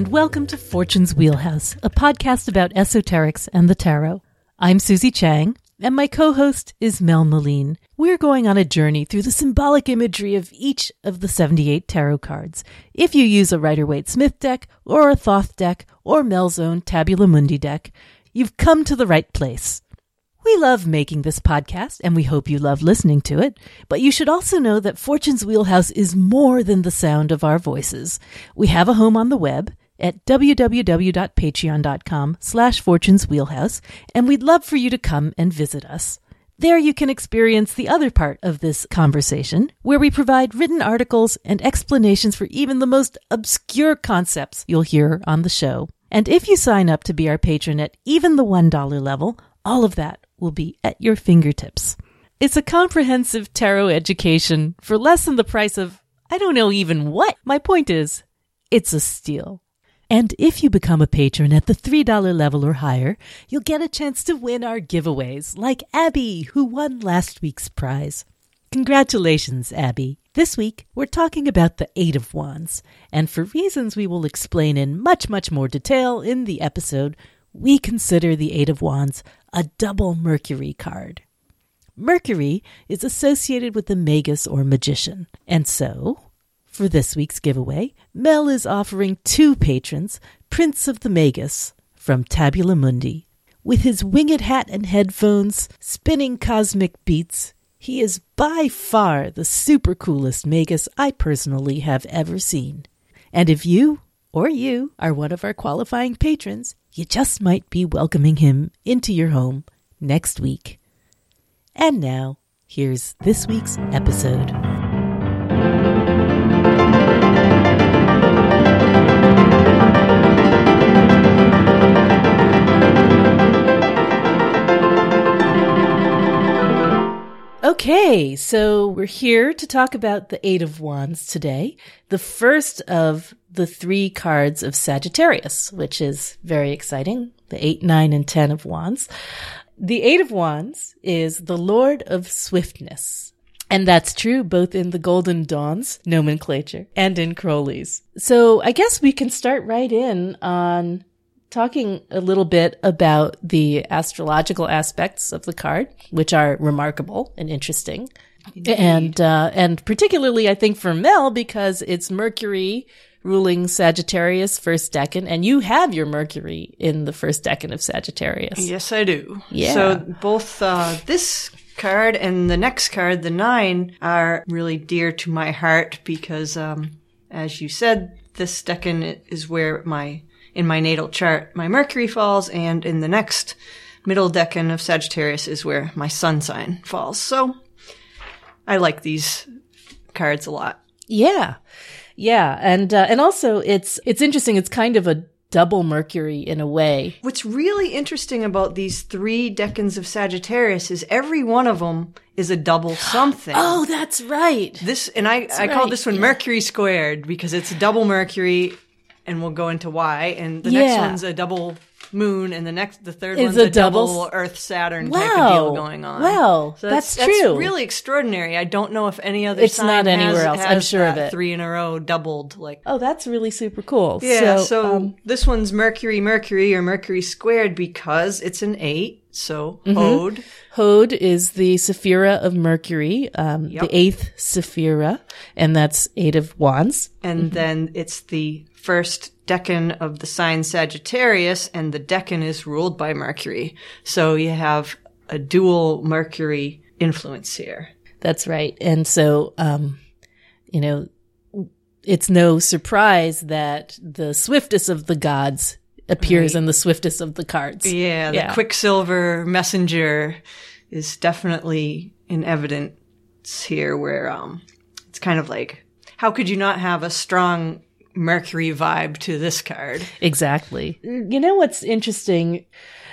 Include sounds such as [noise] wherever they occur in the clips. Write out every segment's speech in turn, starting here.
And welcome to Fortune's Wheelhouse, a podcast about esoterics and the tarot. I'm Susie Chang, and my co host is Mel Meleen. We're going on a journey through the symbolic imagery of each of the 78 tarot cards. If you use a Rider Waite Smith deck, or a Thoth deck, or Mel's own Tabula Mundi deck, you've come to the right place. We love making this podcast and we hope you love listening to it, but you should also know that Fortune's Wheelhouse is more than the sound of our voices. We have a home on the web at www.patreon.com slash fortune's wheelhouse, and we'd love for you to come and visit us. There you can experience the other part of this conversation, where we provide written articles and explanations for even the most obscure concepts you'll hear on the show. And if you sign up to be our patron at even the $1 level, all of that will be at your fingertips. It's a comprehensive tarot education for less than the price of, I don't know even what. My point is, it's a steal. And if you become a patron at the $3 level or higher, you'll get a chance to win our giveaways, like Abby, who won last week's prize. Congratulations, Abby. This week, we're talking about the Eight of Wands, and for reasons we will explain in much, much more detail in the episode, we consider the Eight of Wands a double Mercury card. Mercury is associated with the magus or magician, and so, for this week's giveaway, Mel is offering two patrons prints of the Magus from Tabula Mundi. With his winged hat and headphones, spinning cosmic beats, he is by far the super coolest magus I personally have ever seen. And if you or you are one of our qualifying patrons, you just might be welcoming him into your home next week. And now, here's this week's episode. Okay, so we're here to talk about the Eight of Wands today, the first of the three cards of Sagittarius, which is very exciting. The eight, nine, and ten of Wands. The Eight of Wands is the Lord of Swiftness. And that's true both in the Golden Dawn's nomenclature and in Crowley's. So I guess we can start right in on talking a little bit about the astrological aspects of the card, which are remarkable and interesting. Indeed. And, uh, and particularly I think for Mel because it's Mercury ruling Sagittarius first decan and you have your Mercury in the first decan of Sagittarius. Yes, I do. Yeah. So both, uh, this card and the next card, the nine, are really dear to my heart because, um, as you said, this decan is where my in my natal chart, my Mercury falls, and in the next middle decan of Sagittarius is where my sun sign falls. So I like these cards a lot. Yeah. Yeah. And, uh, and also it's, it's interesting. It's kind of a double Mercury in a way. What's really interesting about these three decans of Sagittarius is every one of them is a double [gasps] something. oh, that's right. This, and I, That's I call this one yeah. Mercury squared because it's a double Mercury and we'll go into why. And the next one's a double moon and the next, the third Is one's a a double, double- Earth Saturn type of deal going on. Wow. So That's that's, true. That's really extraordinary. I don't know if any other It's sign not anywhere has, else. I'm sure of it. Three in a row doubled like Oh, that's really super cool. yeah, so, So, um, this one's Mercury, Mercury, or Mercury squared because it's an eight. So Mm-hmm. Ode. Hod is the Sephira of Mercury, um, Yep. the eighth Sephira, and that's eight of wands. and then it's the first decan of the sign Sagittarius, and the decan is ruled by Mercury. So you have a dual Mercury influence here. That's right. And so, um, you know, it's no surprise that the swiftest of the gods appears in the swiftest of the cards. Yeah, the Yeah. Quicksilver messenger is definitely in evidence here where um it's kind of like how could you not have a strong Mercury vibe to this card? Exactly. You know what's interesting?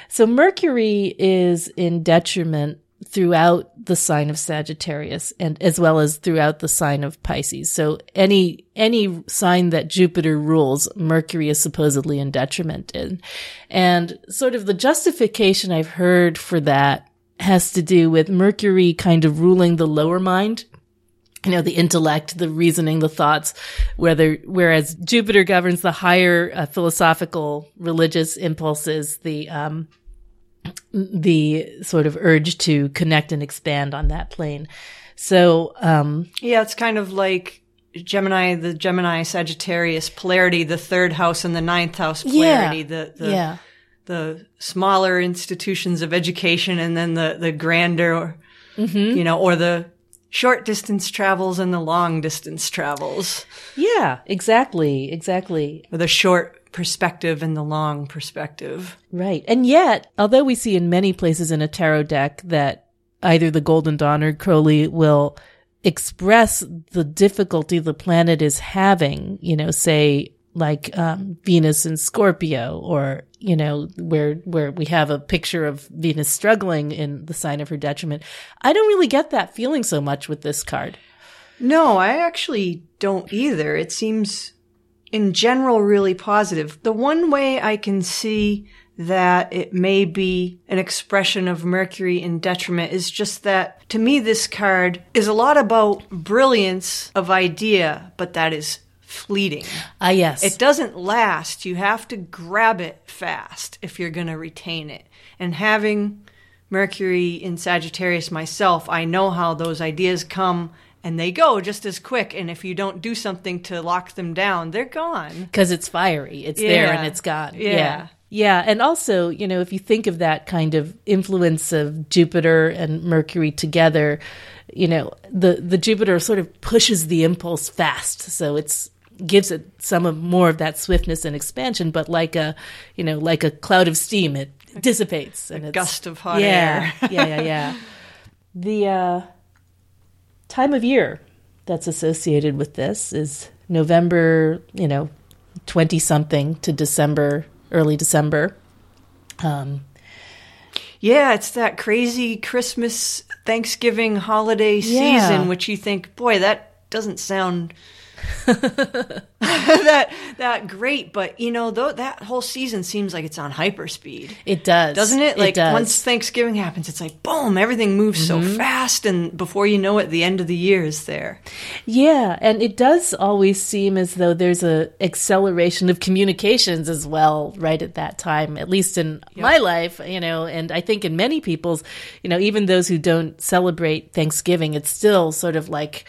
So Mercury is in detriment throughout the sign of Sagittarius and as well as throughout the sign of Pisces. So any any sign that Jupiter rules, Mercury is supposedly in detriment in. And sort of the justification I've heard for that has to do with Mercury kind of ruling the lower mind you know, the intellect, the reasoning, the thoughts, whether, whereas Jupiter governs the higher uh, philosophical, religious impulses, the, um, the sort of urge to connect and expand on that plane. So, um, Yeah, it's kind of like Gemini, the Gemini Sagittarius polarity, the third house and the ninth house polarity, the, the, yeah, the smaller institutions of education and then the, the grander, Mm-hmm. you know, or the short distance travels and the long distance travels, yeah, exactly, exactly. or the short perspective and the long perspective. Right. And yet, although we see in many places in a tarot deck that either the Golden Dawn or Crowley will express the difficulty the planet is having, you know, say like um, Venus in Scorpio or, you know, where where we have a picture of Venus struggling in the sign of her detriment. I don't really get that feeling so much with this card. No, I actually don't either. It seems in general really positive. The one way I can see that it may be an expression of Mercury in detriment is just that to me this card is a lot about brilliance of idea, but that is fleeting. Ah, yes. It doesn't last. You have to grab it fast if you're going to retain it. And having Mercury in Sagittarius myself, I know how those ideas come and they go just as quick. And if you don't do something to lock them down, they're gone. because it's fiery. It's there and it's gone. Yeah. yeah. Yeah. And also, you know, if you think of that kind of influence of Jupiter and Mercury together, you know, the, the Jupiter sort of pushes the impulse fast. So it's, gives it some of more of that swiftness and expansion, but like a, you know, like a cloud of steam, it dissipates and it's Gust of hot yeah, air. yeah, yeah, yeah. [laughs] The, uh, time of year that's associated with this is November, you know, 20 something to December, early December. Um, Yeah, it's that crazy Christmas, Thanksgiving holiday Yeah. season, which you think, boy, that doesn't sound [laughs] that that great. But you know, though that whole season seems like it's on hyperspeed, it does. doesn't it? Like does. Mm-hmm. once Thanksgiving happens, it's like boom, everything moves so fast, and before you know it, the end of the year is there. Yeah, and it does always seem as though there's a acceleration of communications as well right at that time, at least in my life, you know, and I think in many people's, you know, even those who don't celebrate Thanksgiving, it's still sort of like,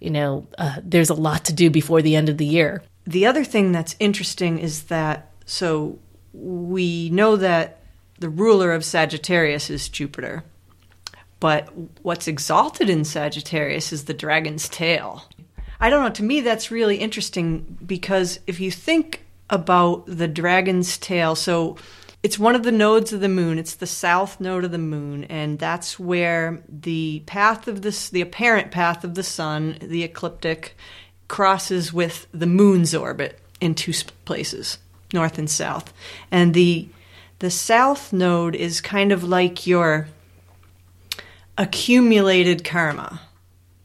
you know, uh, there's a lot to do before the end of the year. The other thing that's interesting is that so we know that the ruler of Sagittarius is Jupiter. But what's exalted in Sagittarius is the dragon's tail. I don't know, to me that's really interesting because if you think about the dragon's tail, so it's one of the nodes of the moon, it's the south node of the moon, and that's where the path of this the apparent path of the sun, the ecliptic, crosses with the moon's orbit in two places, north and south. And the the south node is kind of like your accumulated karma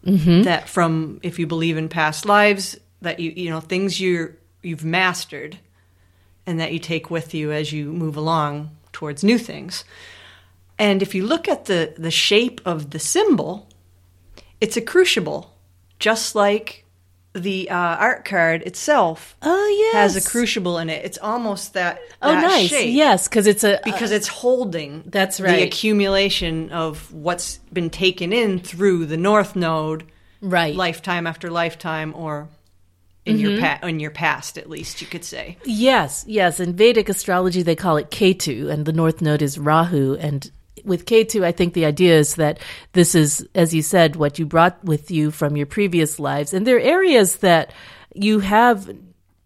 mm-hmm. that from if you believe in past lives that you you know things you you've mastered and that you take with you as you move along towards new things. And if you look at the the shape of the symbol, it's a crucible, just like the uh, art card itself Oh, has a crucible in it. It's almost that, Oh, that nice. shape Yes, because it's a because it's holding That's right. the accumulation of what's been taken in through the north node right. lifetime after lifetime or in your Mm-hmm. pa- in your past at least you could say Yes, yes. In Vedic astrology, they call it Ketu, and the north node is Rahu. And with Ketu, I think the idea is that this is, as you said, what you brought with you from your previous lives. And there are areas that you have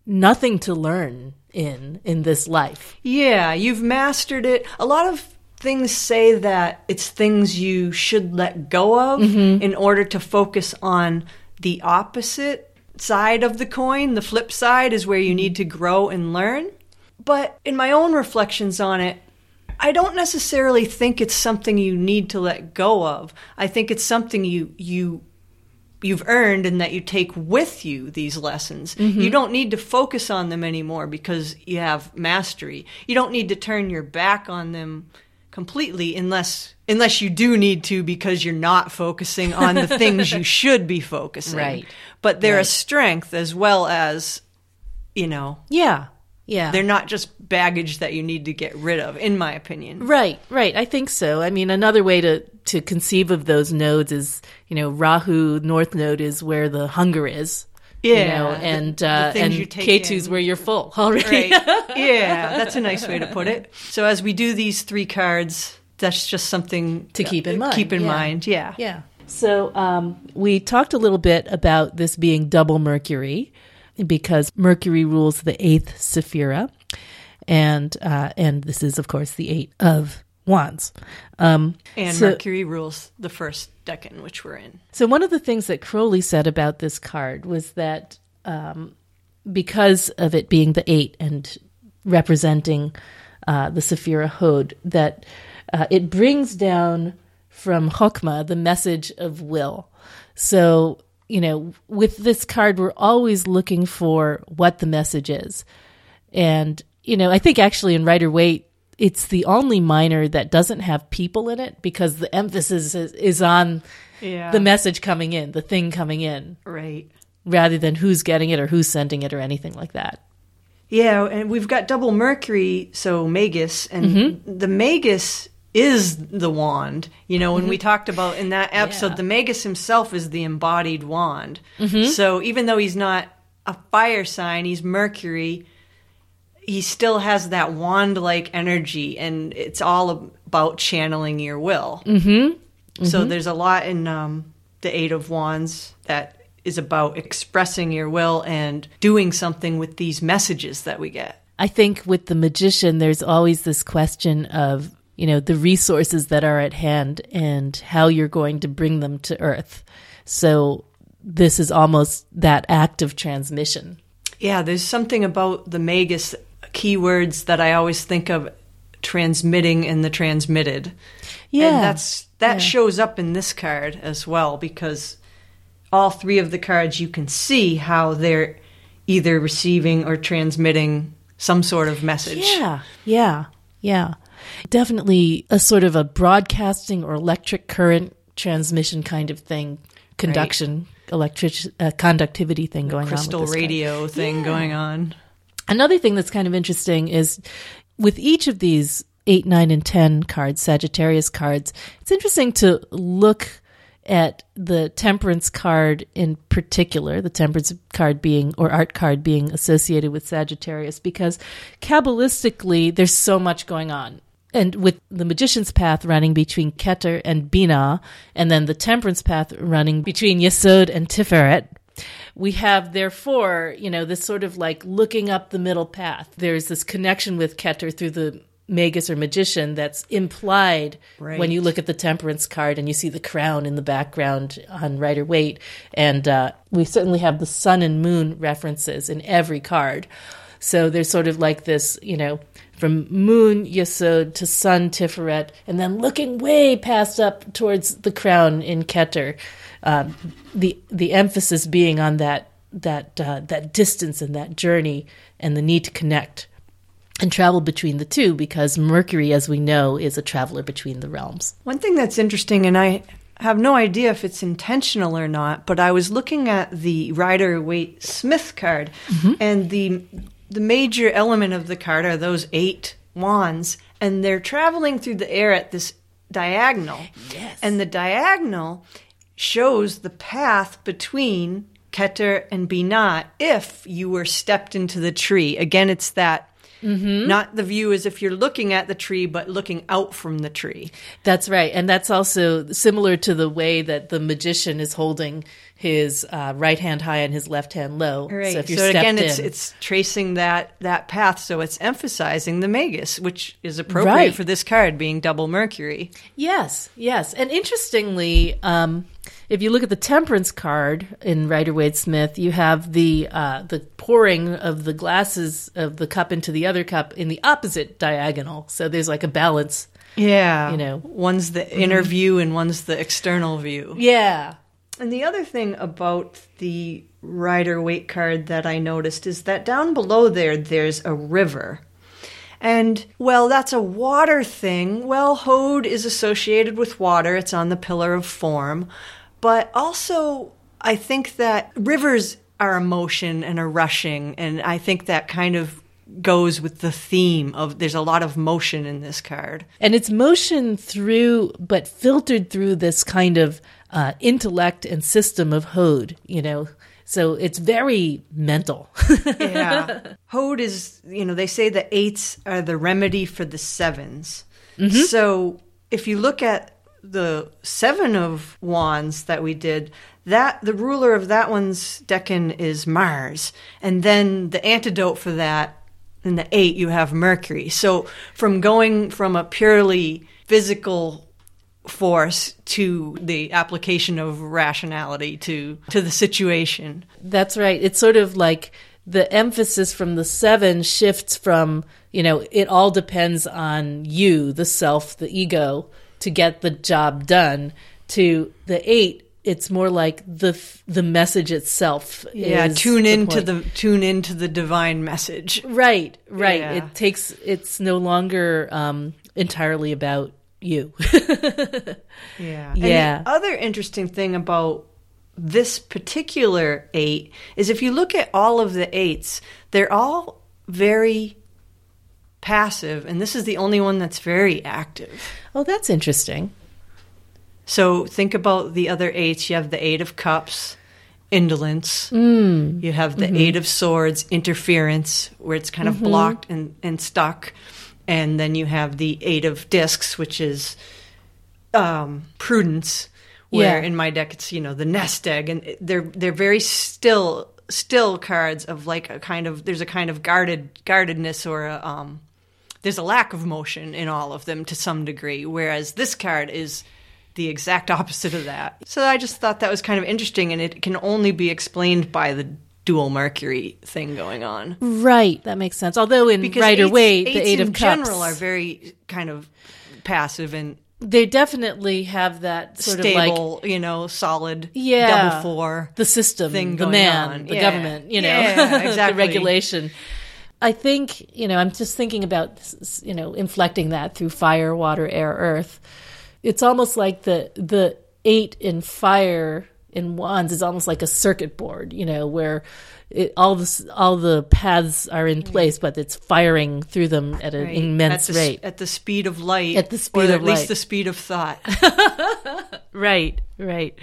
nothing to learn in in this life. yeah you've mastered it a lot of things say that it's things you should let go of Mm-hmm. in order to focus on the opposite side of the coin the flip side is where you need to grow and learn but in my own reflections on it I don't necessarily think it's something you need to let go of. I think it's something you you you've earned and that you take with you these lessons. Mm-hmm. You don't need to focus on them anymore because you have mastery. You don't need to turn your back on them completely unless unless you do need to because you're not focusing on the things you [laughs] should be focusing. Right. But they're a strength as well as you know, Yeah. Yeah. they're not just baggage that you need to get rid of in my opinion. Right, right. I think so. I mean, another way to to conceive of those nodes is, you know, Rahu North Node is where the hunger is. You Yeah, know, and the uh, things and Ketu's in. where you're full [laughs] already. Right. yeah, [laughs] that's a nice way to put it. So as we do these three cards, that's just something To keep in mind, Keep in yeah. mind, yeah. Yeah. So um, we talked a little bit about this being double Mercury because Mercury rules the eighth Sephira, and uh, and this is of course the eight of wands. Um, And so- Mercury rules the first decan, which we're in. So one of the things that Crowley said about this card was that um, because of it being the eight and representing uh, the Sephira Hod, that uh, it brings down from Chokmah the message of will. So you know, with this card, we're always looking for what the message is, and you know, I think actually in Rider Waite. It's the only minor that doesn't have people in it because the emphasis is, is on Yeah. the message coming in, the thing coming in, right. rather than who's getting it or who's sending it or anything like that. Yeah, and we've got double Mercury, so Magus, and Mm-hmm. the Magus is the wand. You know, when we talked about in that episode, Mm-hmm. Yeah. the Magus himself is the embodied wand. Mm-hmm. So even though he's not a fire sign, he's Mercury. He still has that wand-like energy, and it's all about channeling your will. Mm-hmm. So there's a lot in um, the Eight of Wands that is about expressing your will and doing something with these messages that we get. I think with the magician, there's always this question of, you know, the resources that are at hand and how you're going to bring them to earth. So this is almost that act of transmission. Yeah, there's something about the Magus keywords that I always think of transmitting and the transmitted. Yeah. And that's that Yeah. shows up in this card as well because all three of the cards you can see how they're either receiving or transmitting some sort of message. Yeah, yeah, yeah. Definitely a sort of a broadcasting or electric current transmission kind of thing, conduction, electric uh, conductivity thing going Crystal on. with this card. radio thing going on. Another thing that's kind of interesting is with each of these eight, nine, and ten cards, Sagittarius cards, it's interesting to look at the temperance card in particular, the temperance card being or art card being associated with Sagittarius, because Kabbalistically there's so much going on. And with the magician's path running between Keter and Binah, and then the temperance path running between Yesod and Tiferet, we have therefore, you know, this sort of like looking up the middle path. There's this connection with Keter through the magus or magician that's implied when you look at the temperance card and you see the crown in the background on Rider Waite. And uh, we certainly have the sun and moon references in every card. So there's sort of like this, you know, from moon Yesod to sun Tiferet, and then looking way past up towards the crown in Keter. Um, the the emphasis being on that that uh, that distance and that journey and the need to connect and travel between the two because Mercury, as we know, is a traveler between the realms. One thing that's interesting, and I have no idea if it's intentional or not, but I was looking at the Rider Waite Smith card, and the the major element of the card are those eight wands, and they're traveling through the air at this diagonal. Yes. And the diagonal shows the path between Keter and Binah if you were stepped into the tree. Again, it's that. Not the view as if you're looking at the tree, but looking out from the tree. That's right, and that's also similar to the way that the magician is holding his uh, right hand high and his left hand low. Right. So if you're so again, it's it's tracing that that path. So it's emphasizing the magus, which is appropriate Right. for this card being double Mercury. Yes, yes. And interestingly, um, if you look at the temperance card in Rider Waite Smith, you have the uh, the pouring of the glasses of the cup into the other cup in the opposite diagonal. So there's like a balance. Yeah. You know. Mm-hmm. one's the inner view and one's the external view. Yeah. And the other thing about the Rider Waite card that I noticed is that down below there, there's a river. And, well, that's a water thing. Well, Hod is associated with water, it's on the pillar of form. But also, I think that rivers are a motion and a rushing, and I think that kind of goes with the theme of there's a lot of motion in this card. And it's motion through, but filtered through this kind of uh, intellect and system of Hod, you know. So it's very mental. [laughs] yeah. Hod is, you know, they say the eights are the remedy for the 7s mm-hmm. So if you look at the seven of wands that we did, that the ruler of that one's decan is Mars. And then the antidote for that in the eight, you have Mercury. So from going from a purely physical force to the application of rationality to to the situation. That's right. It's sort of like the emphasis from the seven shifts from, you know, it all depends on you, the self, the ego, to get the job done, to the eight, it's more like the the message itself. Yeah, tune into the, the, tune into the divine message. Right, right. Yeah. It takes it's no longer um, entirely about you. yeah, [laughs] yeah. And the other interesting thing about this particular eight is if you look at all of the eights, they're all very passive, and this is the only one that's very active. Oh, that's interesting. So think about the other eights. You have the Eight of Cups, indolence. Mm. You have the mm-hmm. Eight of Swords, interference, where it's kind of mm-hmm. blocked and, and stuck. And then you have the Eight of Discs, which is um, prudence, where yeah. in my deck it's you know the nest egg, and they're they're very still still cards of like a kind of there's a kind of guarded guardedness or a um, there's a lack of motion in all of them to some degree, whereas this card is the exact opposite of that. So I just thought that was kind of interesting, and it can only be explained by the dual Mercury thing going on. Right, that makes sense. Although in because Rider Waite, the Eight of in Cups general are very kind of passive and they definitely have that sort stable, of like you know, solid yeah, double four the system, thing the man, on. the yeah. government, you know, yeah, [laughs] exactly. the regulation. I think you know I'm just thinking about you know inflecting that through fire, water, air, earth it's almost like the the eight in fire in wands is almost like a circuit board, you know, where it, all the all the paths are in place, but it's firing through them at an right. immense at the, rate, at the speed of light, at the speed or of at least light. the speed of thought. [laughs] [laughs] right, right.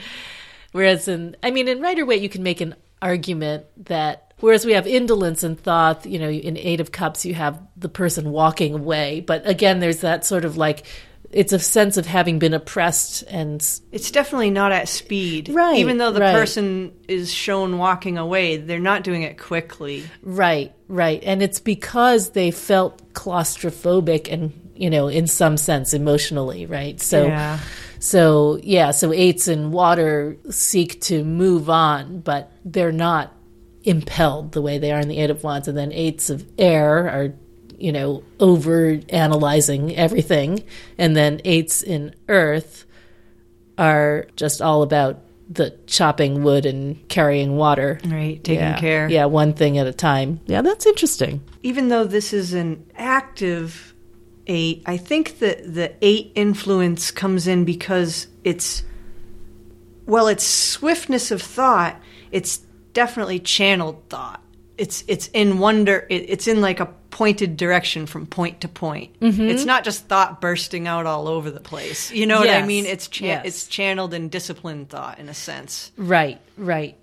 Whereas in, I mean, in Rider Waite, you can make an argument that Whereas we have indolence and thought, you know, in Eight of Cups, you have the person walking away. But again, there's that sort of like it's a sense of having been oppressed and it's definitely not at speed right even though the right. person is shown walking away they're not doing it quickly right right and it's because they felt claustrophobic and you know in some sense emotionally right so yeah. so yeah so eights in water seek to move on but they're not impelled the way they are in the eight of wands and then eights of air are you know, over analyzing everything. And then eights in Earth are just all about the chopping wood and carrying water. Right, taking yeah. care. Yeah, one thing at a time. Yeah, that's interesting. Even though this is an active eight, I think that the eight influence comes in because it's, well, it's swiftness of thought, it's definitely channeled thought. It's it's in wonder. It, it's in like a pointed direction from point to point. Mm-hmm. It's not just thought bursting out all over the place. You know yes. what I mean? It's cha- yes. it's channeled and disciplined thought in a sense. Right, right.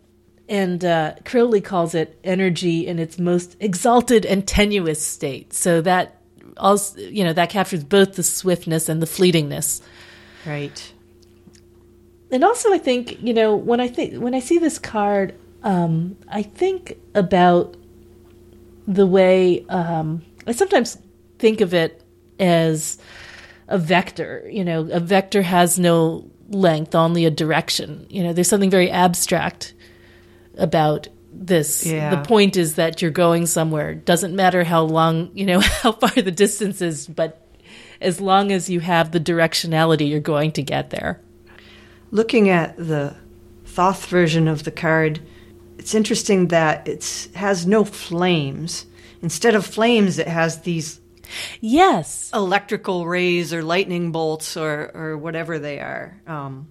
And uh, Crowley calls it energy in its most exalted and tenuous state. So that also, you know, that captures both the swiftness and the fleetingness. Right. And also, I think you know when I think when I see this card, um, I think about the way um, I sometimes think of it as a vector. You know, a vector has no length, only a direction. You know, there's something very abstract about this. Yeah. The point is that you're going somewhere. Doesn't matter how long, you know, [laughs] how far the distance is, but as long as you have the directionality, you're going to get there. Looking at the Thoth version of the card, it's interesting that it has no flames. Instead of flames, it has these Yes. electrical rays or lightning bolts or or whatever they are. Um,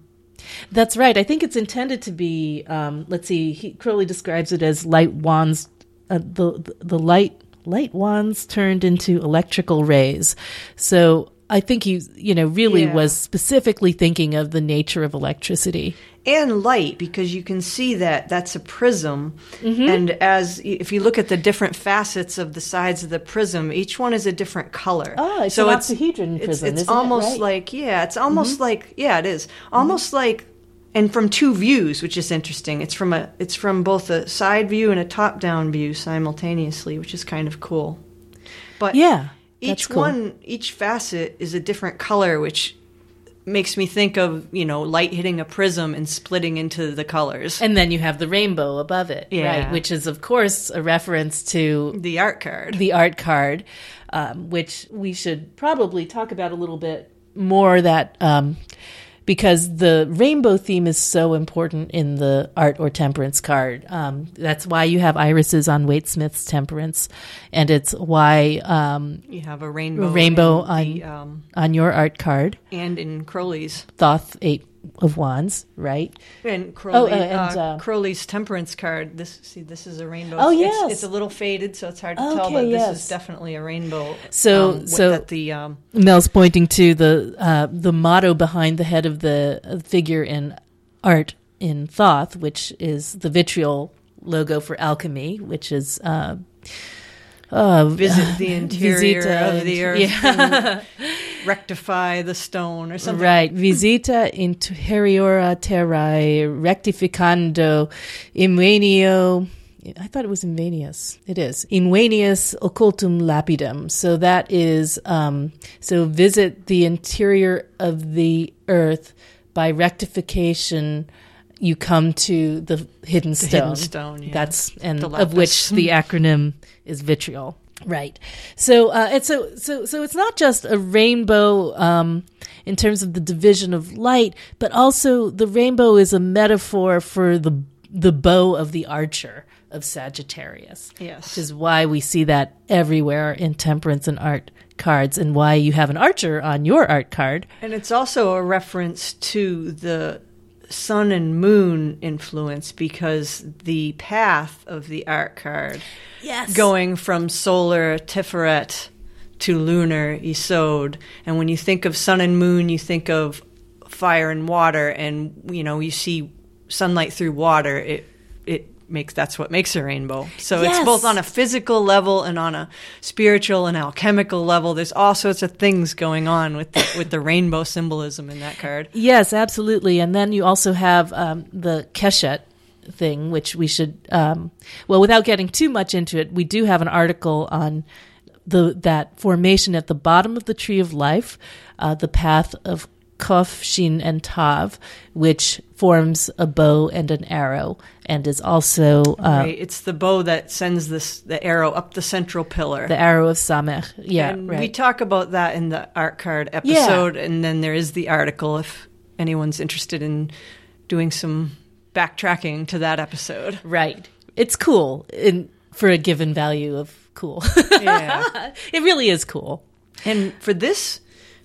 That's right. I think it's intended to be. Um, let's see. He, Crowley describes it as light wands. Uh, the the light light wands turned into electrical rays. So I think he, you know, really Yeah. was specifically thinking of the nature of electricity. and light because you can see that that's a prism Mm-hmm. and as if you look at the different facets of the sides of the prism each one is a different color Oh, it's an octahedron it's, prism, it's isn't it? almost Right. Mm-hmm. like yeah it's almost like yeah it is almost like and from two views which is interesting it's from a it's from both a side view and a top down view simultaneously which is kind of cool but Yeah, each cool. one each facet is a different color which makes me think of you know light hitting a prism and splitting into the colors And then you have the rainbow above it, Yeah. right? Which is, of course, a reference to the art card the art card, um, which we should probably talk about a little bit more. That um, because the rainbow theme is so important in the art or temperance card. Um, that's why you have irises on Waite Smith's temperance, and it's why um, you have a rainbow rainbow in the, um, on your art card, and in crowley's Thoth Eight of Wands, right? and crowley Oh, uh, and, uh, uh, crowley's temperance card this see this is a rainbow Oh, It's- yes. it's, it's a little faded so it's hard to tell Okay, but this is definitely a rainbow So- um, so- that the um, Mel's pointing to the uh, the motto behind the head of the uh, figure in art in Thoth, which is the vitriol logo for alchemy, which is uh, uh, visit the [laughs] interior of the [laughs] earth yeah. [laughs] rectify the stone or something right. Visita interiora terrae rectificando invenio. I thought it was invenies. It is invenies occultum lapidem. So that is um, so visit the interior of the earth by rectification. You come to the hidden stone. The hidden stone, yeah. That's and The of which the acronym is vitriol. Right. So uh, and so so so it's not just a rainbow um, in terms of the division of light, but also the rainbow is a metaphor for the the bow of the archer of Sagittarius. Yes. Which is why we see that everywhere in temperance and art cards and why you have an archer on your art card. And it's also a reference to the sun and moon influence because the path of the art card Yes. going from solar Tiferet to lunar Yesod. And when you think of sun and moon, you think of fire and water and you know, you see sunlight through water. It makes that's what makes a rainbow. So Yes. it's both on a physical level and on a spiritual and alchemical level. There's all sorts of things going on with the, with the rainbow symbolism in that card. Yes, absolutely. And then you also have um, the Keshet thing, which we should, um, well, without getting too much into it, we do have an article on the that formation at the bottom of the tree of life, uh, the path of Kof, Shin, and Tav, which forms a bow and an arrow, and is also uh, right? It's the bow that sends this the arrow up the central pillar. the arrow of Samech. Yeah, and right. we talk about that in the art card episode, and then there is the article if anyone's interested in doing some backtracking to that episode. right. It's cool in, for a given value of cool. Yeah. [laughs] it really is cool. and for this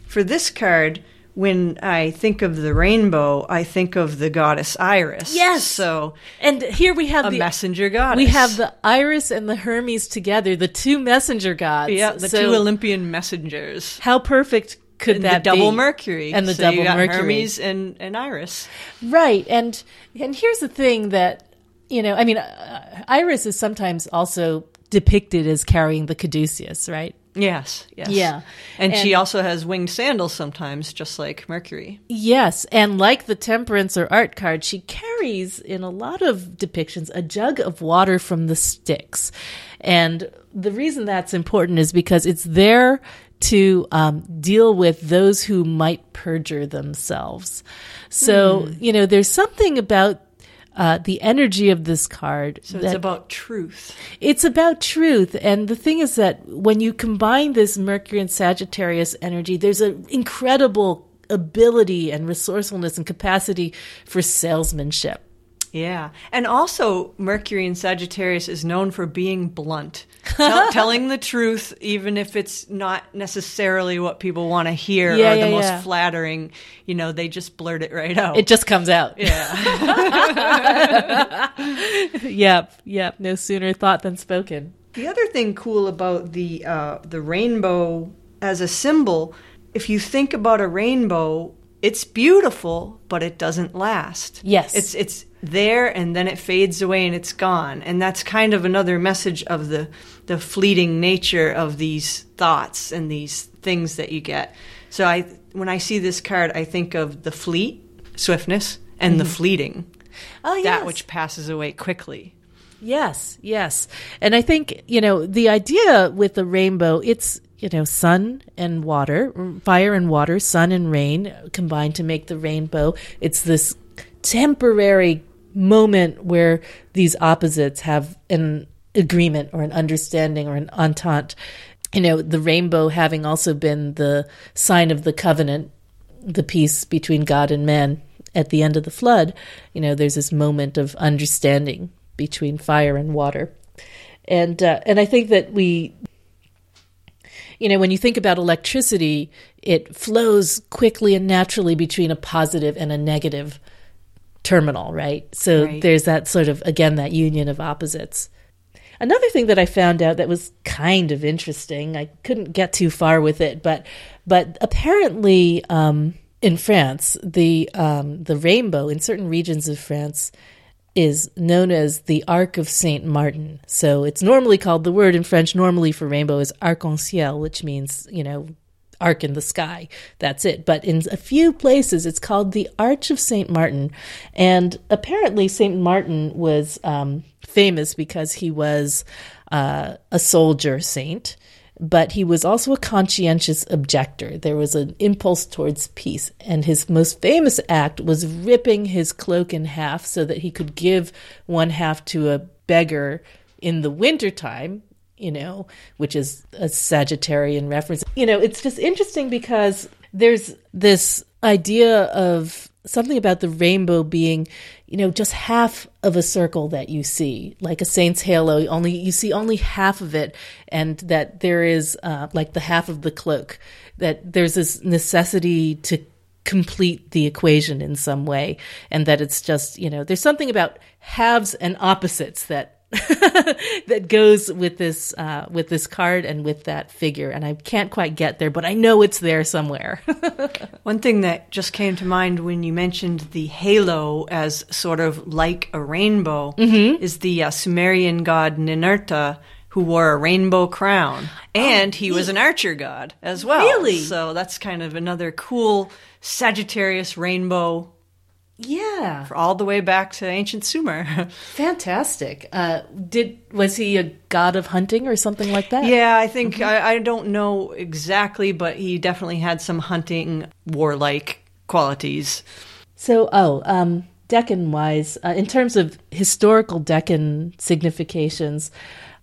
for this card, when I think of the rainbow, I think of the goddess Iris. Yes. So And here we have a the messenger goddess. we have the Iris and the Hermes together, the two messenger gods. yeah, the So two Olympian messengers. How perfect could And that the double be? Mercury. And the So double Mercury. Hermes and, and Iris. Right. And and here's the thing that you know, I mean, uh, Iris is sometimes also depicted as carrying the caduceus, right? Yes, yes. Yeah. And, she also has winged sandals sometimes, just like Mercury. Yes, and like the temperance or art card, she carries in a lot of depictions a jug of water from the Styx. And the reason that's important is because it's there to um, deal with those who might perjure themselves. So, Hmm. you know, there's something about uh, the energy of this card. So it's about truth. it's about truth. And the thing is that when you combine this Mercury and Sagittarius energy, there's an incredible ability and resourcefulness and capacity for salesmanship. Yeah. And also, Mercury in Sagittarius is known for being blunt, [laughs] tell, telling the truth, even if it's not necessarily what people want to hear Yeah, or yeah, the most yeah. flattering. You know, they just blurt it right out. It just comes out. yeah. [laughs] yep, yep. No sooner thought than spoken. The other thing cool about the uh, the rainbow as a symbol, if you think about a rainbow, it's beautiful, but it doesn't last. Yes. it's it's there and then it fades away and it's gone, and that's kind of another message of the the fleeting nature of these thoughts and these things that you get. So I when I see this card, I think of the fleet, swiftness, and the mm-hmm. fleeting, Oh, yes. that which passes away quickly. Yes, yes. And I think, you know, the idea with the rainbow, it's, you know, sun and water, fire and water, sun and rain combined to make the rainbow. It's this temporary moment where these opposites have an agreement or an understanding or an entente. You know, the rainbow having also been the sign of the covenant, the peace between God and man at the end of the flood, you know, there's this moment of understanding between fire and water. And uh, and I think that we you know, when you think about electricity, it flows quickly and naturally between a positive and a negative terminal, right? So Right. there's that sort of again that union of opposites. Another thing that I found out that was kind of interesting, I couldn't get too far with it, but but apparently um, in France, the um, the rainbow in certain regions of France is known as the Arc of Saint Martin. So it's normally called the word in French normally for rainbow is arc-en-ciel, which means you know arc in the sky. That's it. But in a few places, it's called the Arch of Saint Martin, and apparently Saint Martin was um, famous because he was uh, a soldier saint. But he was also a conscientious objector. There was an impulse towards peace. And his most famous act was ripping his cloak in half so that he could give one half to a beggar in the wintertime you know, which is a Sagittarian reference. You know, it's just interesting because there's this idea of something about the rainbow being, you know, just half of a circle that you see, like a saint's halo. Only you see only half of it, and that there is uh, like the half of the cloak. That there's this necessity to complete the equation in some way, and that it's just you know, there's something about halves and opposites that [laughs] that goes with this uh, with this card and with that figure, and I can't quite get there, but I know it's there somewhere. [laughs] One thing that just came to mind when you mentioned the halo as sort of like a rainbow is the uh, Sumerian god Ninurta, who wore a rainbow crown, and he was an archer god as well. Really? So that's kind of another cool Sagittarius rainbow, yeah, all the way back to ancient Sumer. [laughs] fantastic. Uh, did was he a god of hunting or something like that? yeah, I think I, I don't know exactly, but he definitely had some hunting warlike qualities. So, oh, um, Decan wise, uh, in terms of historical Decan significations,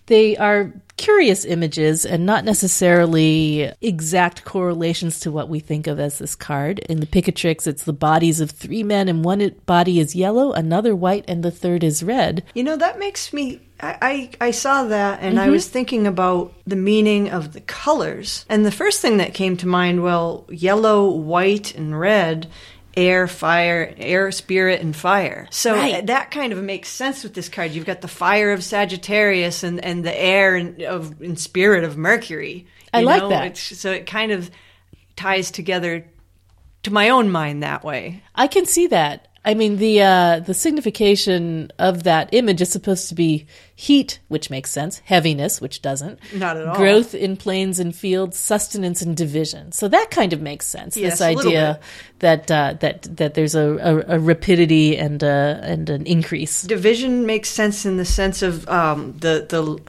they are curious images and not necessarily exact correlations to what we think of as this card. In the Picatrix, it's the bodies of three men, and one body is yellow, another white, and the third is red. You know, that makes me. I, I, I saw that and I mm-hmm. was thinking about the meaning of the colors. And the first thing that came to mind well, yellow, white, and red. Air, fire, air, spirit, and fire. So Right. that kind of makes sense with this card. You've got the fire of Sagittarius and, and the air and, of and spirit of Mercury. I like know? that. It's, so it kind of ties together to my own mind that way. I can see that. I mean, the uh, the signification of that image is supposed to be heat, which makes sense, heaviness, which doesn't, Not at all. growth in plains and fields, sustenance and division. So that kind of makes sense. Yes, this idea that uh, that that there's a, a, a rapidity and a, and an increase. division makes sense in the sense of um, the the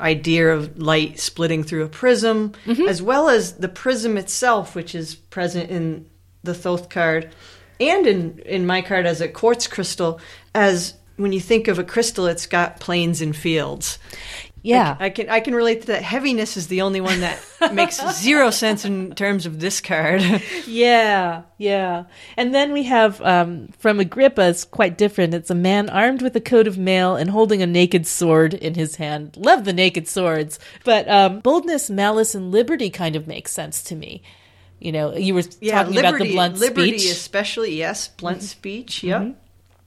idea of light splitting through a prism, as well as the prism itself, which is present in the Thoth card, and in in my card as a quartz crystal. As when you think of a crystal, it's got planes and fields. Yeah. I can I can relate to that. Heaviness is the only one that makes [laughs] zero sense in terms of this card. [laughs] Yeah, yeah. And then we have um, from Agrippa, it's quite different. It's a man armed with a coat of mail and holding a naked sword in his hand. Love the naked swords. But um, boldness, malice, and liberty kind of makes sense to me. You know, you were talking about the blunt liberty speech. especially yes, blunt mm-hmm. speech. Yep. Mm-hmm.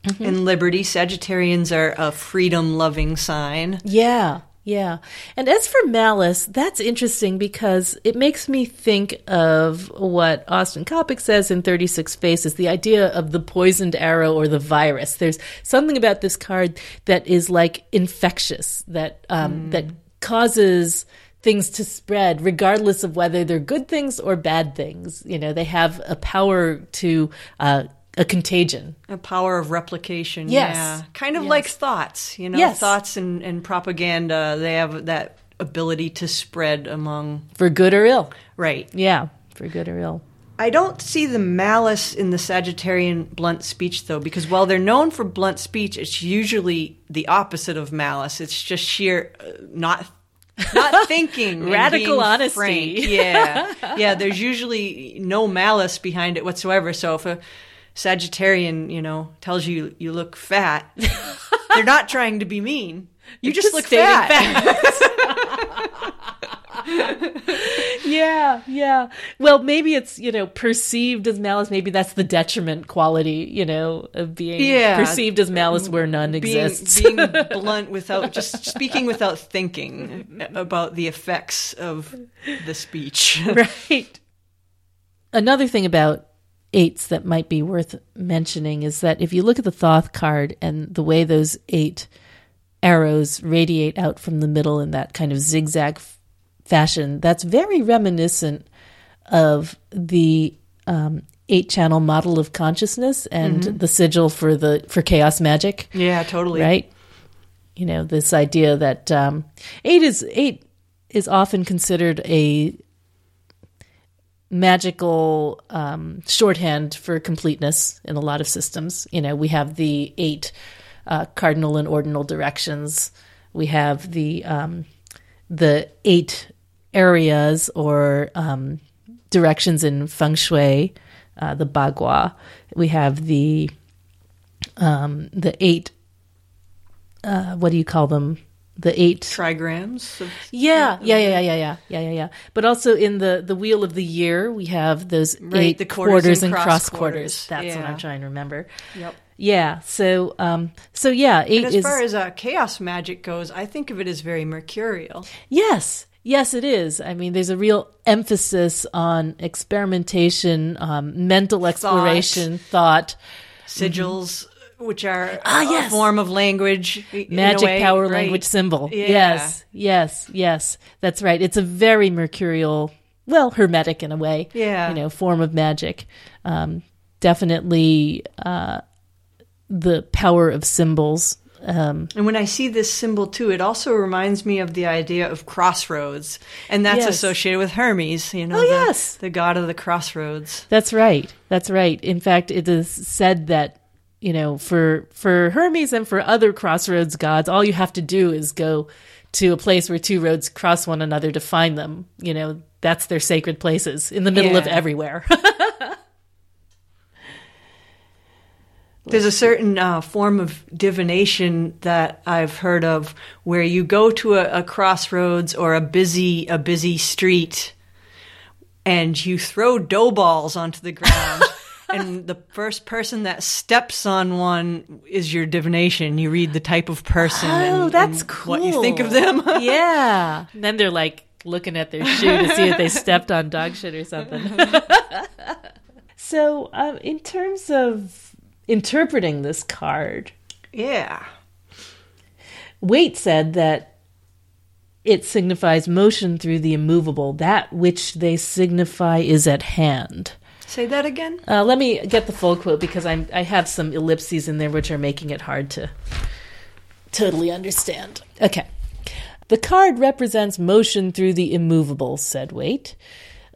Mm-hmm. And liberty, Sagittarians are a freedom-loving sign. Yeah, yeah. And as for malice, that's interesting because it makes me think of what Austin Coppock says in 36 Faces the idea of the poisoned arrow or the virus. There's something about this card that is like infectious, that, um, mm. that causes things to spread regardless of whether they're good things or bad things. You know, they have a power to, uh, a contagion. A power of replication. Yes. Yeah. Kind of Yes. like thoughts, you know, Yes. thoughts and, and propaganda. They have that ability to spread among. For good or ill. Right. Yeah, for good or ill. I don't see the malice in the Sagittarian blunt speech, though, because while they're known for blunt speech, it's usually the opposite of malice. It's just sheer uh, not not thinking, Radical honesty. frank. [laughs] Yeah, yeah. There's usually no malice behind it whatsoever. So if a Sagittarian, you know, tells you you look fat, [laughs] they're not trying to be mean. You just, just look stating fat. [laughs] Yeah, yeah. Well, maybe it's, you know, perceived as malice. Maybe that's the detriment quality, you know, of being Yeah. perceived as malice mm, where none being, exists. being [laughs] blunt without just speaking without thinking about the effects of the speech. [laughs] right. Another thing about eights that might be worth mentioning is that if you look at the Thoth card and the way those eight arrows radiate out from the middle in that kind of zigzag fashion, that's very reminiscent of the um, eight channel model of consciousness and the sigil for the for chaos magic yeah, totally. right? You know, this idea that um, eight is eight is often considered a magical um, shorthand for completeness in a lot of systems. You know, we have the eight uh, cardinal and ordinal directions. We have the um, the eight areas or um, directions in feng shui, uh, the bagua. We have the um, the eight. Uh, what do you call them? The eight. Trigrams. Of, Yeah, yeah, yeah, yeah, yeah, yeah, yeah, yeah, yeah. But also in the the wheel of the year, we have those Right, eight the quarters quarters, and and cross quarters. quarters. That's what I'm trying to remember. Yep. Yeah. So, um, so yeah, eight And as is far as uh, chaos magic goes, I think of it as very mercurial. yes, yes, it is. I mean, there's a real emphasis on experimentation, um, mental exploration, thought, Sigils, which are Mm-hmm. Ah, a form of language, magic way, power right? language symbol. Yeah. Yes, yes, yes. That's right. It's a very mercurial, well, hermetic in a way. Yeah. You know, form of magic. Um, definitely uh, the power of symbols. Um, And when I see this symbol too, it also reminds me of the idea of crossroads, and that's Yes. associated with Hermes. You know, Oh, the, yes. the god of the crossroads. that's right. That's right. In fact, it is said that you know, for for Hermes and for other crossroads gods, all you have to do is go to a place where two roads cross one another to find them. You know, that's their sacred places in the middle of everywhere. [laughs] There's a certain uh, form of divination that I've heard of where you go to a, a crossroads or a busy a busy street, and you throw dough balls onto the ground. [laughs] And the first person that steps on one is your divination. You read the type of person. Oh, and, that's and cool. What you think of them? [laughs] yeah. And then they're like looking at their shoe to see if they stepped on dog shit or something. [laughs] so, um, in terms of interpreting this card, yeah. Waite said that it signifies motion through the immovable. That which they signify is at hand. Say that again. Uh, let me get the full quote because I'm, I have some ellipses in there which are making it hard to totally understand. Okay. The card represents motion through the immovable, said Waite.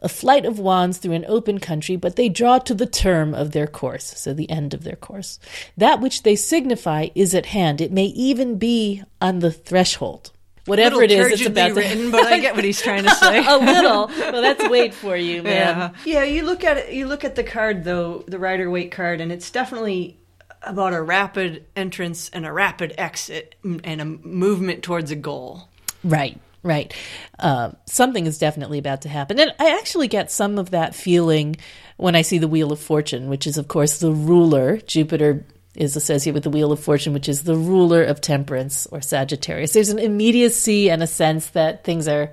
A flight of wands through an open country, but they draw to the term of their course, so the end of their course. That which they signify is at hand. It may even be on the threshold. whatever Little it is, it's turgidly about to written, but I get what he's trying to [laughs] say. a little. Well, that's Waite for you, [laughs] man. Yeah, yeah. You look at it. You look at the card though, the Rider Waite card, and it's definitely about a rapid entrance and a rapid exit and a movement towards a goal. Right, right. Uh, something is definitely about to happen. And I actually get some of that feeling when I see the Wheel of Fortune, which is, of course, the ruler. Jupiter is associated with the Wheel of Fortune, which is the ruler of temperance or Sagittarius. There's an immediacy and a sense that things are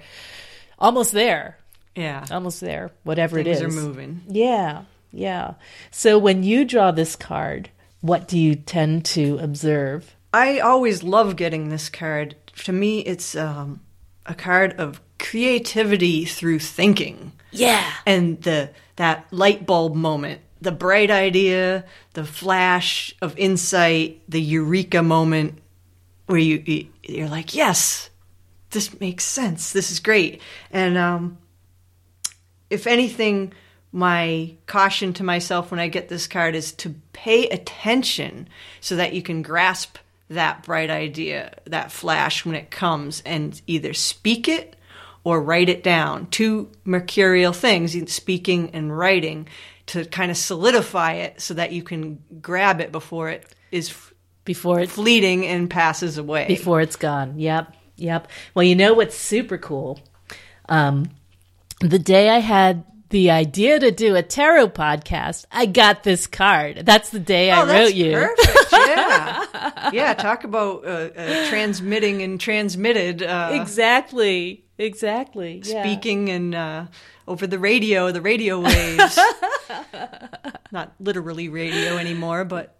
almost there, Yeah, almost there, whatever it is. things are moving. Yeah, yeah. So when you draw this card, what do you tend to observe? I always love getting this card. To me, it's um, a card of creativity through thinking. Yeah. and the that light bulb moment the bright idea the flash of insight the eureka moment where you you- you're like yes this makes sense this is great and um if anything my caution to myself when i get this card is to pay attention so that you can grasp that bright idea that flash when it comes and either speak it or write it down. Two mercurial things, speaking and writing, to kind of solidify it so that you can grab it before it is Before it fleeting and passes away. before it's gone. Yep, yep. Well, you know what's super cool? Um, the day I had the idea to do a tarot podcast, I got this card. That's the day I Oh, that's wrote you. Perfect. [laughs] Yeah. yeah. Talk about uh, uh, transmitting and transmitted. Uh, Exactly, exactly. Yeah. speaking and uh, over the radio, the radio waves. [laughs] Not literally radio anymore, but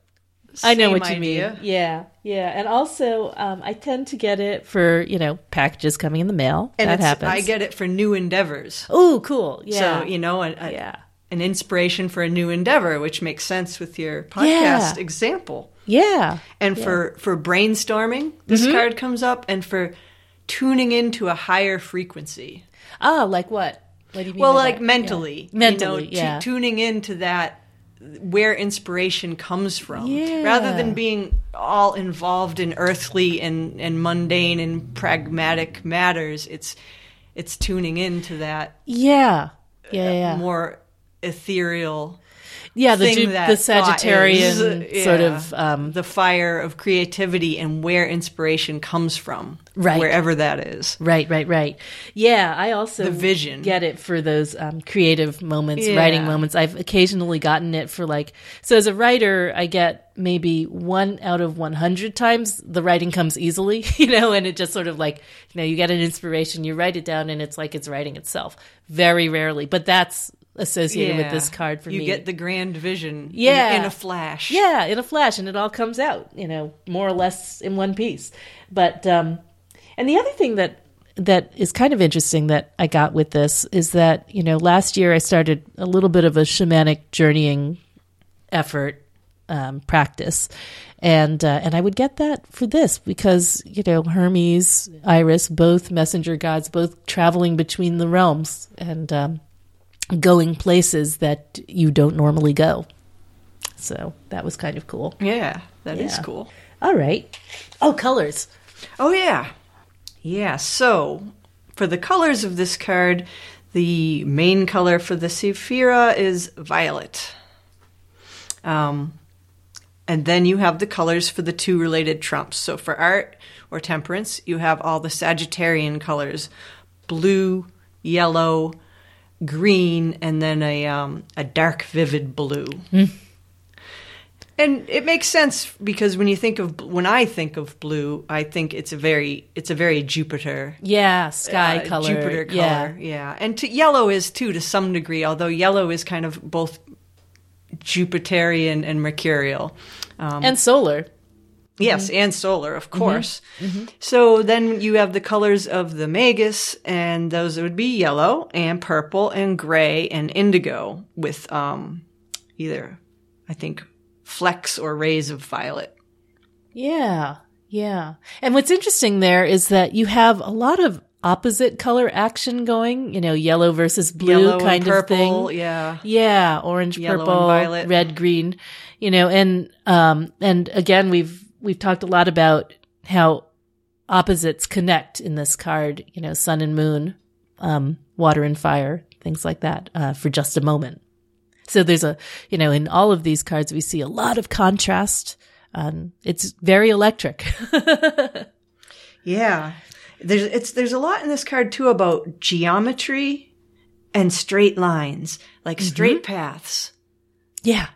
I know what you idea. mean. Yeah, yeah. And also, um, I tend to get it for you know packages coming in the mail. And that it's, happens. I get it for new endeavors. Oh, cool. Yeah. So you know, yeah. an inspiration for a new endeavor, which makes sense with your podcast Yeah. example. Yeah. And for for brainstorming, this Mm-hmm. card comes up, and for tuning into a higher frequency. Ah, like what? What do you mean? Well, like that? mentally, Yeah. mentally, you know, tu- yeah. tuning into that where inspiration comes from, Yeah. rather than being all involved in earthly and and mundane and pragmatic matters. It's it's tuning into that yeah, yeah, yeah. more ethereal yeah, the Ju- the Sagittarian [laughs] is. sort Yeah. of um, the fire of creativity and where inspiration comes from, Right. Wherever that is. right, right, right. Yeah, I also The vision. get it for those um, creative moments, Yeah. writing moments. I've occasionally gotten it for like so as a writer, I get maybe one out of one hundred times the writing comes easily, [laughs] you know, and it just sort of like you know you get an inspiration, you write it down, and it's like it's writing itself. Very rarely, but that's associated with this card for you me. You get the grand vision in- Yeah. in, a flash. Yeah, in a flash, and it all comes out, you know, more or less in one piece. But um, and the other thing that that is kind of interesting that I got with this is that you know last year I started a little bit of a shamanic journeying effort um, practice, and uh, and I would get that for this because you know Hermes, Iris, both messenger gods, both traveling between the realms and um, going places that you don't normally go. So that was kind of cool. Yeah, that is Yeah. cool. All right. Oh, colors. Oh yeah. Yeah, so for the colors of this card, the main color for the Sephira is violet. Um and then you have the colors for the two related trumps. So for art or temperance, you have all the Sagittarian colors blue, yellow, green, and then a, um, a dark, vivid blue. And it makes sense because when you think of when I think of blue, I think it's a very it's a very Jupiter Yeah, sky uh, color. Jupiter color, Yeah. yeah. And to, yellow is too to some degree, although yellow is kind of both Jupiterian and mercurial. Um, And solar. Yes, Mm-hmm. and solar, of course. So then you have the colors of the magus, and those would be yellow and purple and gray and indigo with um, either, I think, flecks or rays of violet. Yeah. Yeah. And what's interesting there is that you have a lot of opposite color action going, you know, yellow versus blue Yellow kind purple, of thing. yeah. Yeah, orange, Yellow purple, violet. red, green, you know, and um and again we've we've talked a lot about how opposites connect in this card, you know, sun and moon, um, water and fire, things like that, uh, for just a moment. So there's a, you know, in all of these cards, we see a lot of contrast. Um, it's very electric. [laughs] yeah. There's, it's, there's a lot in this card too about geometry and straight lines, like straight mm-hmm. paths. Yeah.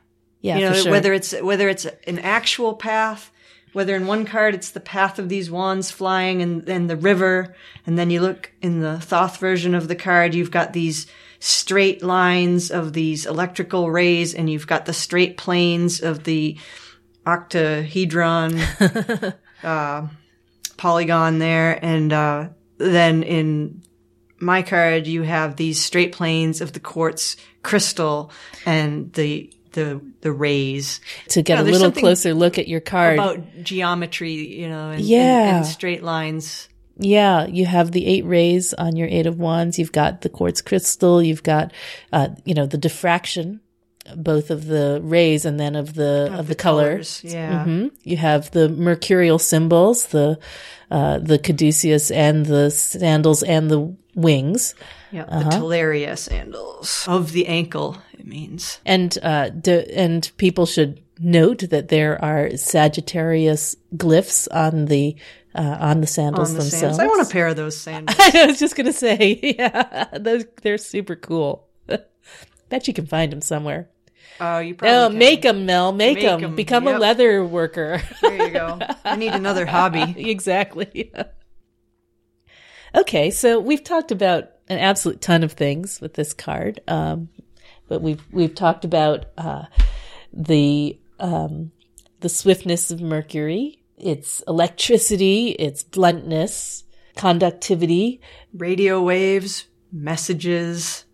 Yeah. You know, sure. whether it's, whether it's an actual path, whether in one card it's the path of these wands flying and then the river. And then you look in the Thoth version of the card, you've got these straight lines of these electrical rays and you've got the straight planes of the octahedron, [laughs] uh, polygon there. And, uh, then in my card, you have these straight planes of the quartz crystal and the the the rays to get you know, a little closer look at your card about geometry, you know, and, yeah, and, and straight lines. Yeah, you have the eight rays on your eight of wands. You've got the quartz crystal. You've got, uh, you know, the diffraction, both of the rays and then of the of, of the, the colors. colors. Yeah. Mm-hmm. You have the mercurial symbols, the uh, the caduceus and the sandals and the wings. Yeah, uh-huh. the Talaria sandals of the ankle. It means, and uh, and people should note that there are Sagittarius glyphs on the uh, on the sandals on the themselves. Sandals. I want a pair of those sandals. [laughs] I was just gonna say, [laughs] yeah, those they're super cool. [laughs] Bet you can find them somewhere. Oh, you probably oh, can. make them, Mel. Make, make them. them. Become yep. a leather worker. there you go. I need [laughs] another hobby. exactly. [laughs] okay, so we've talked about an absolute ton of things with this card, um, but we've we've talked about uh, the um, the swiftness of Mercury, its electricity, its bluntness, conductivity, radio waves, messages,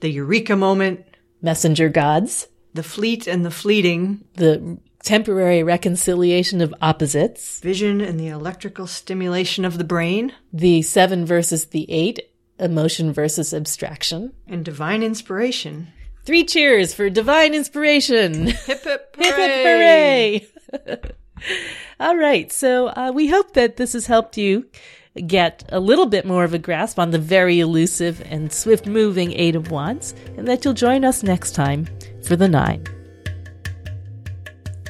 the eureka moment, messenger gods, the fleet and the fleeting, the temporary reconciliation of opposites, vision and the electrical stimulation of the brain, the seven versus the eight, emotion versus abstraction, and divine inspiration. Three cheers for divine inspiration. Hip hip hooray. [laughs] hip hip hooray. [laughs] All right. So uh, we hope that this has helped you get a little bit more of a grasp on the very elusive and swift moving Eight of Wands, and that you'll join us next time for the Nine.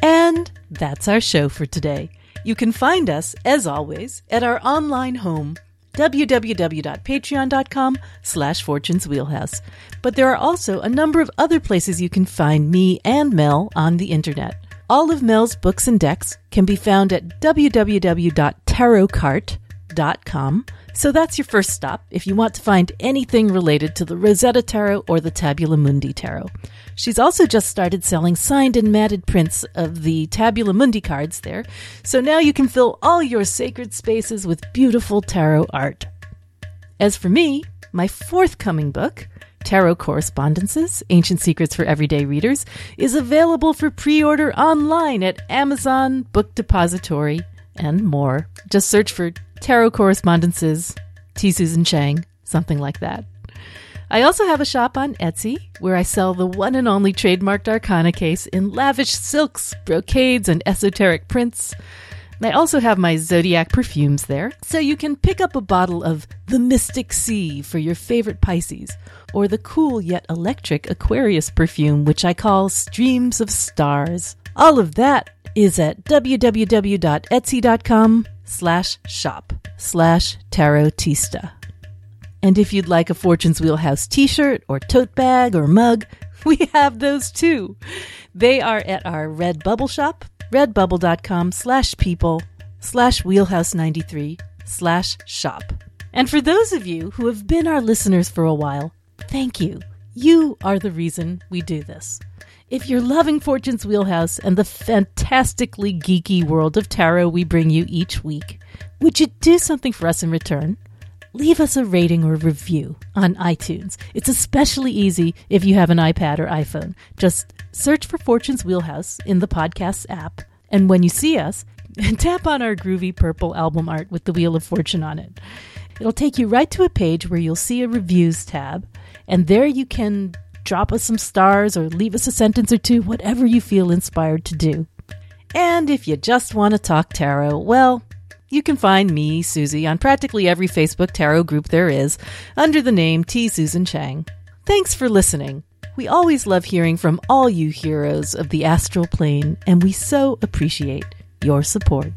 And that's our show for today. You can find us, as always, at our online home, www.patreon.com slash fortunes wheelhouse. But there are also a number of other places you can find me and Mel on the internet. All of Mel's books and decks can be found at www.tarotcart.com so that's your first stop if you want to find anything related to the Rosetta Tarot or the Tabula Mundi Tarot. She's also just started selling signed and matted prints of the Tabula Mundi cards there, so now you can fill all your sacred spaces with beautiful tarot art. As for me, my forthcoming book, Tarot Correspondences Ancient Secrets for Everyday Readers, is available for pre order online at Amazon, Book Depository, and more. Just search for tarot correspondences, T. Susan Chang, something like that. I also have a shop on Etsy where I sell the one and only trademarked Arcana case in lavish silks, brocades, and esoteric prints. I also have my zodiac perfumes there, so you can pick up a bottle of the Mystic Sea for your favorite Pisces, or the cool yet electric Aquarius perfume, which I call Streams of Stars. All of that is at www.etsy.com slash shop slash tarotista. And if you'd like a Fortune's Wheelhouse t-shirt or tote bag or mug, [laughs] we have those too. They are at our Redbubble shop, redbubble.com slash people slash wheelhouse93 slash shop. And for those of you who have been our listeners for a while, thank you. You are the reason we do this. If you're loving Fortune's Wheelhouse and the fantastically geeky world of tarot we bring you each week, would you do something for us in return? Leave us a rating or review on iTunes. It's especially easy if you have an iPad or iPhone. Just search for Fortune's Wheelhouse in the podcast app, and when you see us, [laughs] tap on our groovy purple album art with the Wheel of Fortune on it. It'll take you right to a page where you'll see a reviews tab, and there you can drop us some stars, or leave us a sentence or two, whatever you feel inspired to do. And if you just want to talk tarot, well, You can find me, Susie, on practically every Facebook tarot group there is under the name T. Susan Chang. Thanks for listening. We always love hearing from all you heroes of the astral plane, and we so appreciate your support.